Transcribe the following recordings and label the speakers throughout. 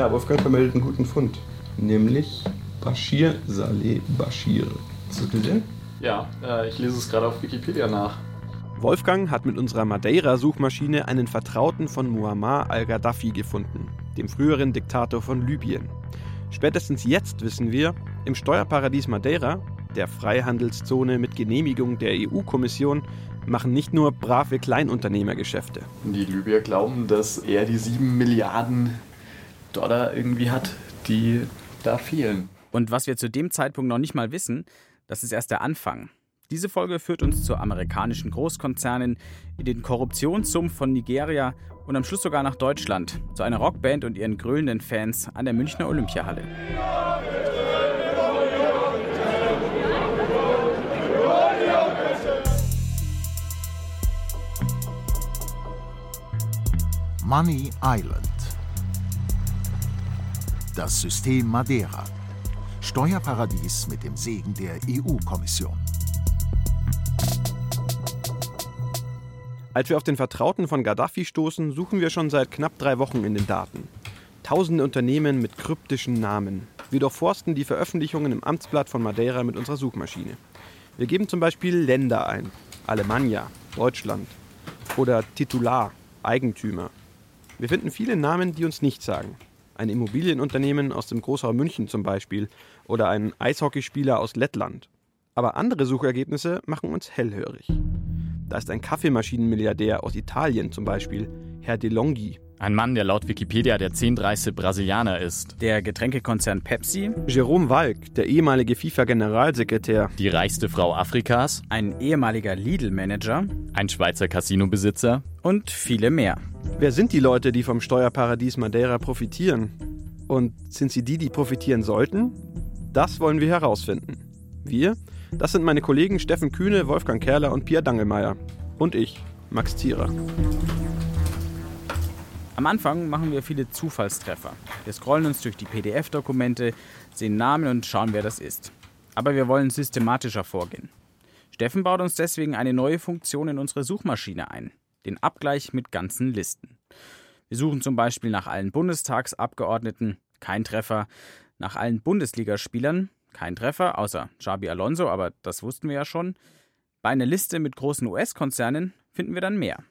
Speaker 1: Ja, Wolfgang vermeldet einen guten Fund, nämlich Bashir Saleh Bashir. Ist das bitte?
Speaker 2: Ja, äh, ich lese es gerade auf Wikipedia nach.
Speaker 3: Wolfgang hat mit unserer Madeira-Suchmaschine einen Vertrauten von Muammar al-Gaddafi gefunden, dem früheren Diktator von Libyen. Spätestens jetzt wissen wir, im Steuerparadies Madeira, der Freihandelszone mit Genehmigung der EU-Kommission, machen nicht nur brave Kleinunternehmer Geschäfte.
Speaker 2: Die Libyer glauben, dass er die 7 Milliarden Dollar irgendwie hat, die da fehlen.
Speaker 4: Und was wir zu dem Zeitpunkt noch nicht mal wissen, das ist erst der Anfang. Diese Folge führt uns zu amerikanischen Großkonzernen, in den Korruptionssumpf von Nigeria und am Schluss sogar nach Deutschland, zu einer Rockband und ihren grölenden Fans an der Münchner Olympiahalle.
Speaker 5: Money Island. Das System Madeira. Steuerparadies mit dem Segen der EU-Kommission.
Speaker 3: Als wir auf den Vertrauten von Gaddafi stoßen, suchen wir schon seit knapp drei Wochen in den Daten. Tausende Unternehmen mit kryptischen Namen. Wir durchforsten die Veröffentlichungen im Amtsblatt von Madeira mit unserer Suchmaschine. Wir geben zum Beispiel Länder ein. Alemannia, Deutschland. Oder Titular, Eigentümer. Wir finden viele Namen, die uns nichts sagen. Ein Immobilienunternehmen aus dem Großraum München zum Beispiel oder ein Eishockeyspieler aus Lettland. Aber andere Suchergebnisse machen uns hellhörig. Da ist ein Kaffeemaschinenmilliardär aus Italien zum Beispiel, Herr DeLonghi.
Speaker 6: Ein Mann, der laut Wikipedia der zehnreichste Brasilianer ist.
Speaker 4: Der Getränkekonzern Pepsi.
Speaker 3: Jerome Walk, der ehemalige FIFA-Generalsekretär.
Speaker 6: Die reichste Frau Afrikas.
Speaker 4: Ein ehemaliger Lidl-Manager.
Speaker 6: Ein Schweizer Casino-Besitzer.
Speaker 4: Und viele mehr.
Speaker 3: Wer sind die Leute, die vom Steuerparadies Madeira profitieren? Und sind sie die, die profitieren sollten? Das wollen wir herausfinden. Wir, das sind meine Kollegen Steffen Kühne, Wolfgang Kerler und Pia Dangelmeier. Und ich, Max Thierer.
Speaker 4: Am Anfang machen wir viele Zufallstreffer. Wir scrollen uns durch die PDF-Dokumente, sehen Namen und schauen, wer das ist. Aber wir wollen systematischer vorgehen. Steffen baut uns deswegen eine neue Funktion in unsere Suchmaschine ein, den Abgleich mit ganzen Listen. Wir suchen zum Beispiel nach allen Bundestagsabgeordneten, kein Treffer, nach allen Bundesligaspielern, kein Treffer, außer Xabi Alonso, aber das wussten wir ja schon. Bei einer Liste mit großen US-Konzernen finden wir dann mehr.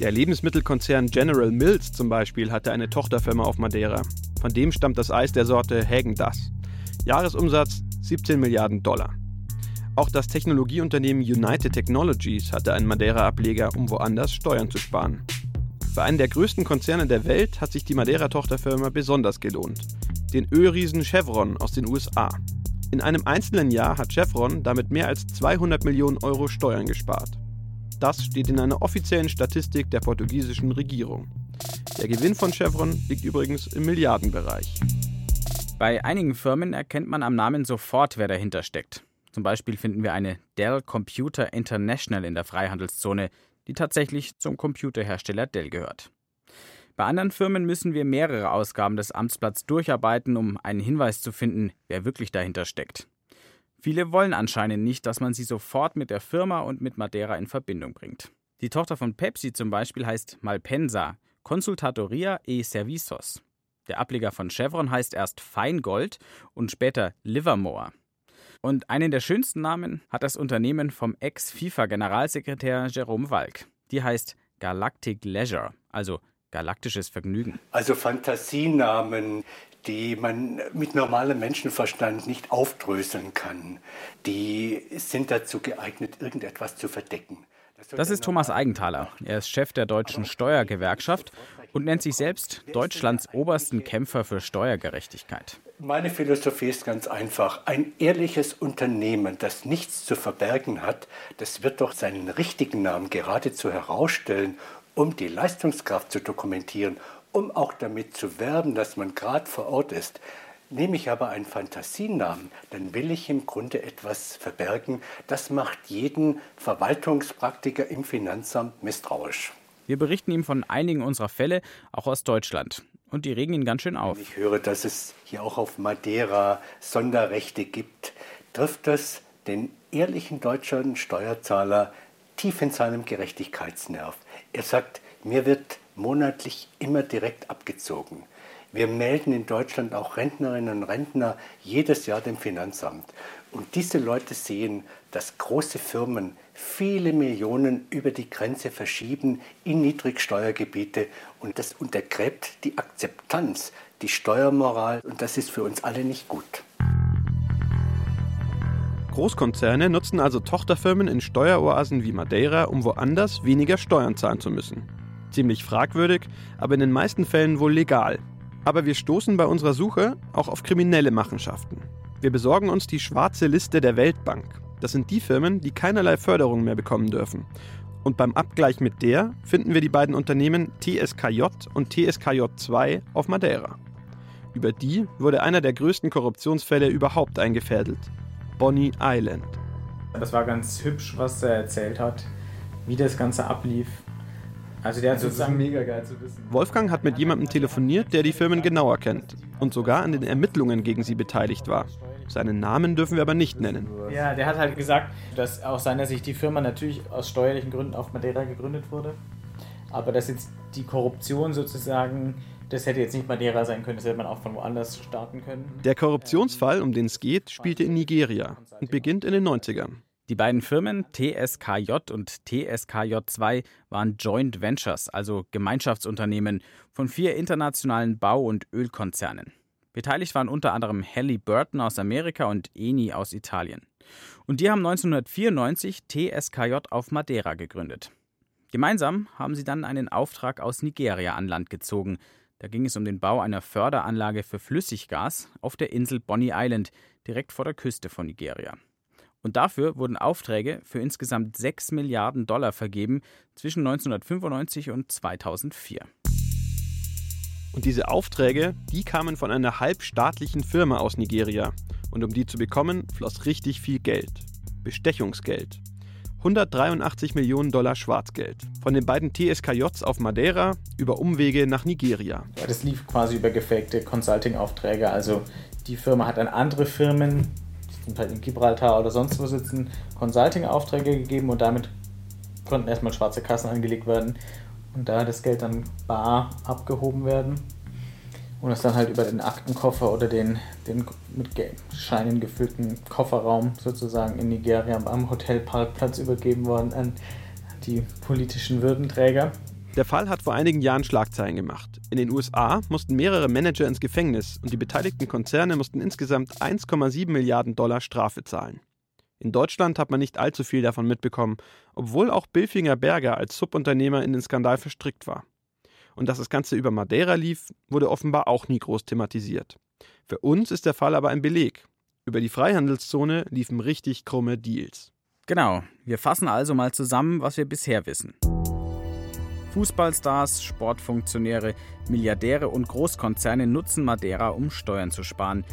Speaker 3: Der Lebensmittelkonzern General Mills zum Beispiel hatte eine Tochterfirma auf Madeira. Von dem stammt das Eis der Sorte Hagen Dazs. Jahresumsatz 17 Milliarden Dollar. Auch das Technologieunternehmen United Technologies hatte einen Madeira-Ableger, um woanders Steuern zu sparen. Für einen der größten Konzerne der Welt hat sich die Madeira-Tochterfirma besonders gelohnt. Den Ölriesen Chevron aus den USA. In einem einzelnen Jahr hat Chevron damit mehr als 200 Millionen Euro Steuern gespart. Das steht in einer offiziellen Statistik der portugiesischen Regierung. Der Gewinn von Chevron liegt übrigens im Milliardenbereich.
Speaker 4: Bei einigen Firmen erkennt man am Namen sofort, wer dahinter steckt. Zum Beispiel finden wir eine Dell Computer International in der Freihandelszone, die tatsächlich zum Computerhersteller Dell gehört. Bei anderen Firmen müssen wir mehrere Ausgaben des Amtsblatts durcharbeiten, um einen Hinweis zu finden, wer wirklich dahinter steckt. Viele wollen anscheinend nicht, dass man sie sofort mit der Firma und mit Madeira in Verbindung bringt. Die Tochter von Pepsi zum Beispiel heißt Malpensa, Consultatoria e Servicios. Der Ableger von Chevron heißt erst Feingold und später Livermore. Und einen der schönsten Namen hat das Unternehmen vom Ex-FIFA-Generalsekretär Jerome Walk. Die heißt Galactic Leisure, also galaktisches Vergnügen.
Speaker 7: Also Fantasienamen, die man mit normalem Menschenverstand nicht aufdröseln kann, die sind dazu geeignet, irgendetwas zu verdecken.
Speaker 4: Das ist Thomas Eigenthaler. Er ist Chef der deutschen Steuergewerkschaft und nennt sich selbst Deutschlands obersten Kämpfer für Steuergerechtigkeit.
Speaker 7: Meine Philosophie ist ganz einfach. Ein ehrliches Unternehmen, das nichts zu verbergen hat, das wird doch seinen richtigen Namen geradezu herausstellen, um die Leistungskraft zu dokumentieren, um auch damit zu werben, dass man gerade vor Ort ist. Nehme ich aber einen Fantasienamen, dann will ich im Grunde etwas verbergen. Das macht jeden Verwaltungspraktiker im Finanzamt misstrauisch.
Speaker 4: Wir berichten ihm von einigen unserer Fälle, auch aus Deutschland. Und die regen ihn ganz schön auf.
Speaker 7: Ich höre, dass es hier auch auf Madeira Sonderrechte gibt. Trifft das den ehrlichen deutschen Steuerzahler tief in seinem Gerechtigkeitsnerv? Er sagt, mir wird monatlich immer direkt abgezogen. Wir melden in Deutschland auch Rentnerinnen und Rentner jedes Jahr dem Finanzamt. Und diese Leute sehen, dass große Firmen viele Millionen über die Grenze verschieben in Niedrigsteuergebiete. Und das untergräbt die Akzeptanz, die Steuermoral. Und das ist für uns alle nicht gut.
Speaker 3: Großkonzerne nutzen also Tochterfirmen in Steueroasen wie Madeira, um woanders weniger Steuern zahlen zu müssen. Ziemlich fragwürdig, aber in den meisten Fällen wohl legal. Aber wir stoßen bei unserer Suche auch auf kriminelle Machenschaften. Wir besorgen uns die schwarze Liste der Weltbank. Das sind die Firmen, die keinerlei Förderung mehr bekommen dürfen. Und beim Abgleich mit der finden wir die beiden Unternehmen TSKJ und TSKJ2 auf Madeira. Über die wurde einer der größten Korruptionsfälle überhaupt eingefädelt. Bonnie Island.
Speaker 4: Das war ganz hübsch, was er erzählt hat, wie das Ganze ablief. Also der hat
Speaker 2: Also
Speaker 4: sozusagen
Speaker 2: mega geil zu wissen.
Speaker 3: Wolfgang hat mit jemandem telefoniert, der die Firmen genauer kennt und sogar an den Ermittlungen gegen sie beteiligt war. Seinen Namen dürfen wir aber nicht nennen.
Speaker 4: Ja, der hat halt gesagt, dass aus seiner Sicht die Firma natürlich aus steuerlichen Gründen auf Madeira gegründet wurde. Aber dass jetzt die Korruption sozusagen, das hätte jetzt nicht Madeira sein können, das hätte man auch von woanders starten können.
Speaker 3: Der Korruptionsfall, um den es geht, spielte in Nigeria und beginnt in den 90ern.
Speaker 4: Die beiden Firmen TSKJ und TSKJ2 waren Joint Ventures, also Gemeinschaftsunternehmen von vier internationalen Bau- und Ölkonzernen. Beteiligt waren unter anderem Halliburton aus Amerika und Eni aus Italien. Und die haben 1994 TSKJ auf Madeira gegründet. Gemeinsam haben sie dann einen Auftrag aus Nigeria an Land gezogen. Da ging es um den Bau einer Förderanlage für Flüssiggas auf der Insel Bonny Island, direkt vor der Küste von Nigeria. Und dafür wurden Aufträge für insgesamt 6 Milliarden Dollar vergeben zwischen 1995 und 2004.
Speaker 3: Und diese Aufträge, die kamen von einer halbstaatlichen Firma aus Nigeria. Und um die zu bekommen, floss richtig viel Geld. Bestechungsgeld. 183 Millionen Dollar Schwarzgeld. Von den beiden TSKJs auf Madeira über Umwege nach Nigeria.
Speaker 4: Das lief quasi über gefakte Consulting-Aufträge. Also die Firma hat an andere Firmen, sind halt in Gibraltar oder sonst wo sitzen, Consulting-Aufträge gegeben und damit konnten erstmal schwarze Kassen angelegt werden und da das Geld dann bar abgehoben werden und es dann halt über den Aktenkoffer oder den, den mit Scheinen gefüllten Kofferraum sozusagen in Nigeria am Hotelparkplatz übergeben worden an die politischen Würdenträger.
Speaker 3: Der Fall hat vor einigen Jahren Schlagzeilen gemacht. In den USA mussten mehrere Manager ins Gefängnis und die beteiligten Konzerne mussten insgesamt 1,7 Milliarden Dollar Strafe zahlen. In Deutschland hat man nicht allzu viel davon mitbekommen, obwohl auch Bilfinger Berger als Subunternehmer in den Skandal verstrickt war. Und dass das Ganze über Madeira lief, wurde offenbar auch nie groß thematisiert. Für uns ist der Fall aber ein Beleg. Über die Freihandelszone liefen richtig krumme Deals.
Speaker 4: Genau, wir fassen also mal zusammen, was wir bisher wissen. Fußballstars, Sportfunktionäre, Milliardäre und Großkonzerne nutzen Madeira, um Steuern zu sparen.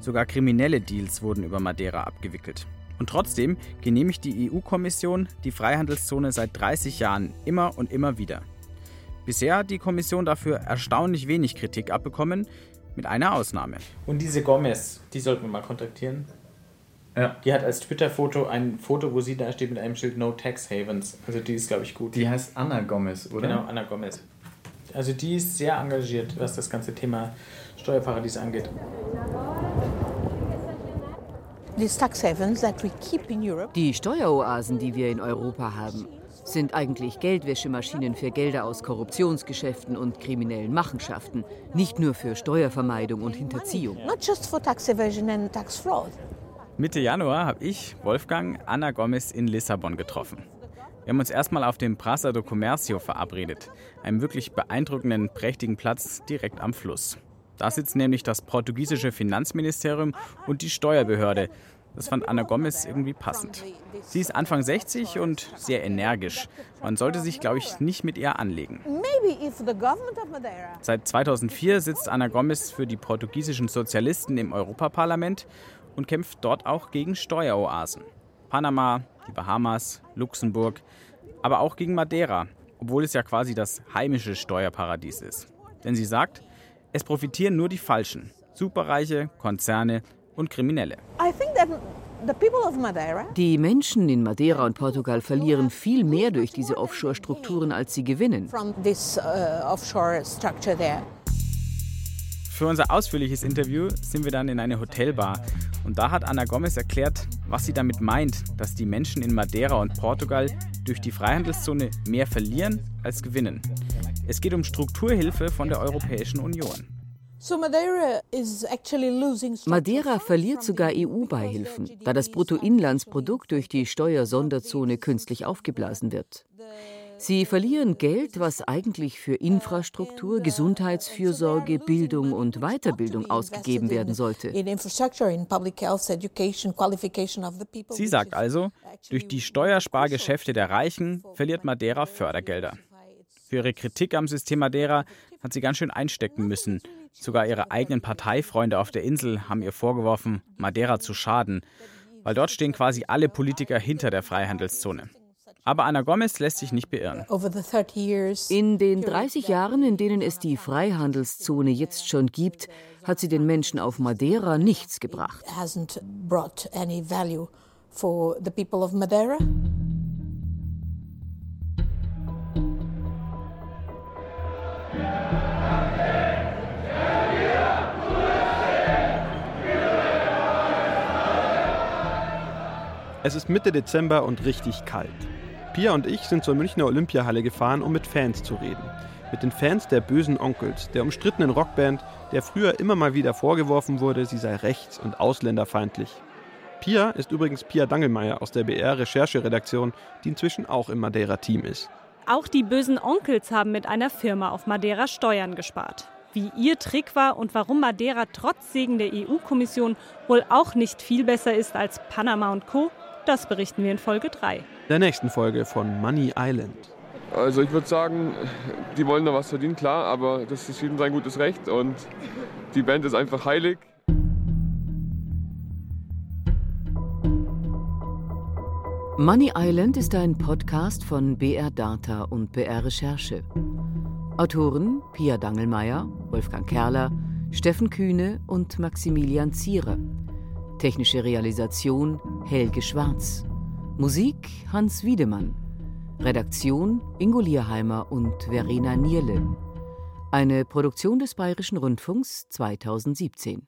Speaker 4: Sogar kriminelle Deals wurden über Madeira abgewickelt. Und trotzdem genehmigt die EU-Kommission die Freihandelszone seit 30 Jahren immer und immer wieder. Bisher hat die Kommission dafür erstaunlich wenig Kritik abbekommen, mit einer Ausnahme. Und diese Gomez, die sollten wir mal kontaktieren.
Speaker 2: Ja.
Speaker 4: Die hat als Twitter-Foto ein Foto, wo sie da steht mit einem Schild No Tax Havens. Also die ist, glaube ich, gut.
Speaker 2: Die heißt Anna Gomez, oder?
Speaker 4: Genau, Anna Gomez. Also die ist sehr engagiert, was das ganze Thema Steuerparadies angeht.
Speaker 8: These tax havens that we keep in Europe
Speaker 9: Die Steueroasen, die wir in Europa haben, sind eigentlich Geldwäschemaschinen für Gelder aus Korruptionsgeschäften und kriminellen Machenschaften, nicht nur für Steuervermeidung und Hinterziehung.
Speaker 8: not just for tax evasion and tax fraud.
Speaker 4: Mitte Januar habe ich, Wolfgang, Anna Gomez in Lissabon getroffen. Wir haben uns erstmal auf dem Praça do Comércio verabredet, einem wirklich beeindruckenden, prächtigen Platz direkt am Fluss. Da sitzt nämlich das portugiesische Finanzministerium und die Steuerbehörde. Das fand Anna Gomez irgendwie passend. Sie ist Anfang 60 und sehr energisch. Man sollte sich, glaube ich, nicht mit ihr anlegen. Seit 2004 sitzt Anna Gomez für die portugiesischen Sozialisten im Europaparlament und kämpft dort auch gegen Steueroasen. Panama, die Bahamas, Luxemburg, aber auch gegen Madeira, obwohl es ja quasi das heimische Steuerparadies ist. Denn sie sagt, es profitieren nur die Falschen, Superreiche, Konzerne und Kriminelle.
Speaker 8: I think that the people of Madeira
Speaker 9: Die Menschen in Madeira und Portugal verlieren viel mehr durch diese Offshore-Strukturen, als sie gewinnen.
Speaker 8: uh.
Speaker 4: Für unser ausführliches Interview sind wir dann in eine Hotelbar und da hat Anna Gomez erklärt, was sie damit meint, dass die Menschen in Madeira und Portugal durch die Freihandelszone mehr verlieren als gewinnen. Es geht um Strukturhilfe von der Europäischen Union.
Speaker 9: Madeira verliert sogar EU-Beihilfen, da das Bruttoinlandsprodukt durch die Steuersonderzone künstlich aufgeblasen wird. Sie verlieren Geld, was eigentlich für Infrastruktur, Gesundheitsfürsorge, Bildung und Weiterbildung ausgegeben werden sollte.
Speaker 4: Sie sagt also, durch die Steuerspargeschäfte der Reichen verliert Madeira Fördergelder. Für ihre Kritik am System Madeira hat sie ganz schön einstecken müssen. Sogar ihre eigenen Parteifreunde auf der Insel haben ihr vorgeworfen, Madeira zu schaden, weil dort stehen quasi alle Politiker hinter der Freihandelszone. Aber Anna Gomez lässt sich nicht beirren.
Speaker 9: In den 30 Jahren, in denen es die Freihandelszone jetzt schon gibt, hat sie den Menschen auf Madeira nichts gebracht.
Speaker 3: Es ist Mitte Dezember und richtig kalt. Pia und ich sind zur Münchner Olympiahalle gefahren, um mit Fans zu reden. Mit den Fans der bösen Onkels, der umstrittenen Rockband, der früher immer mal wieder vorgeworfen wurde, sie sei rechts- und ausländerfeindlich. Pia ist übrigens Pia Dangelmeier aus der BR-Rechercheredaktion, die inzwischen auch im Madeira-Team ist.
Speaker 10: Auch die bösen Onkels haben mit einer Firma auf Madeira Steuern gespart. Wie ihr Trick war und warum Madeira trotz Segen der EU-Kommission wohl auch nicht viel besser ist als Panama und Co., das berichten wir in Folge 3.
Speaker 3: Der nächsten Folge von Money Island.
Speaker 11: Also ich würde sagen, die wollen da was verdienen, klar, aber das ist jedem sein gutes Recht und die Band ist einfach heilig.
Speaker 9: Money Island ist ein Podcast von BR Data und BR Recherche. Autoren Pia Dangelmeier, Wolfgang Kerler, Steffen Kühne und Maximilian Zierer. Technische Realisation Helge Schwarz. Musik Hans Wiedemann. Redaktion Ingo Lierheimer und Verena Nierle. Eine Produktion des Bayerischen Rundfunks 2017.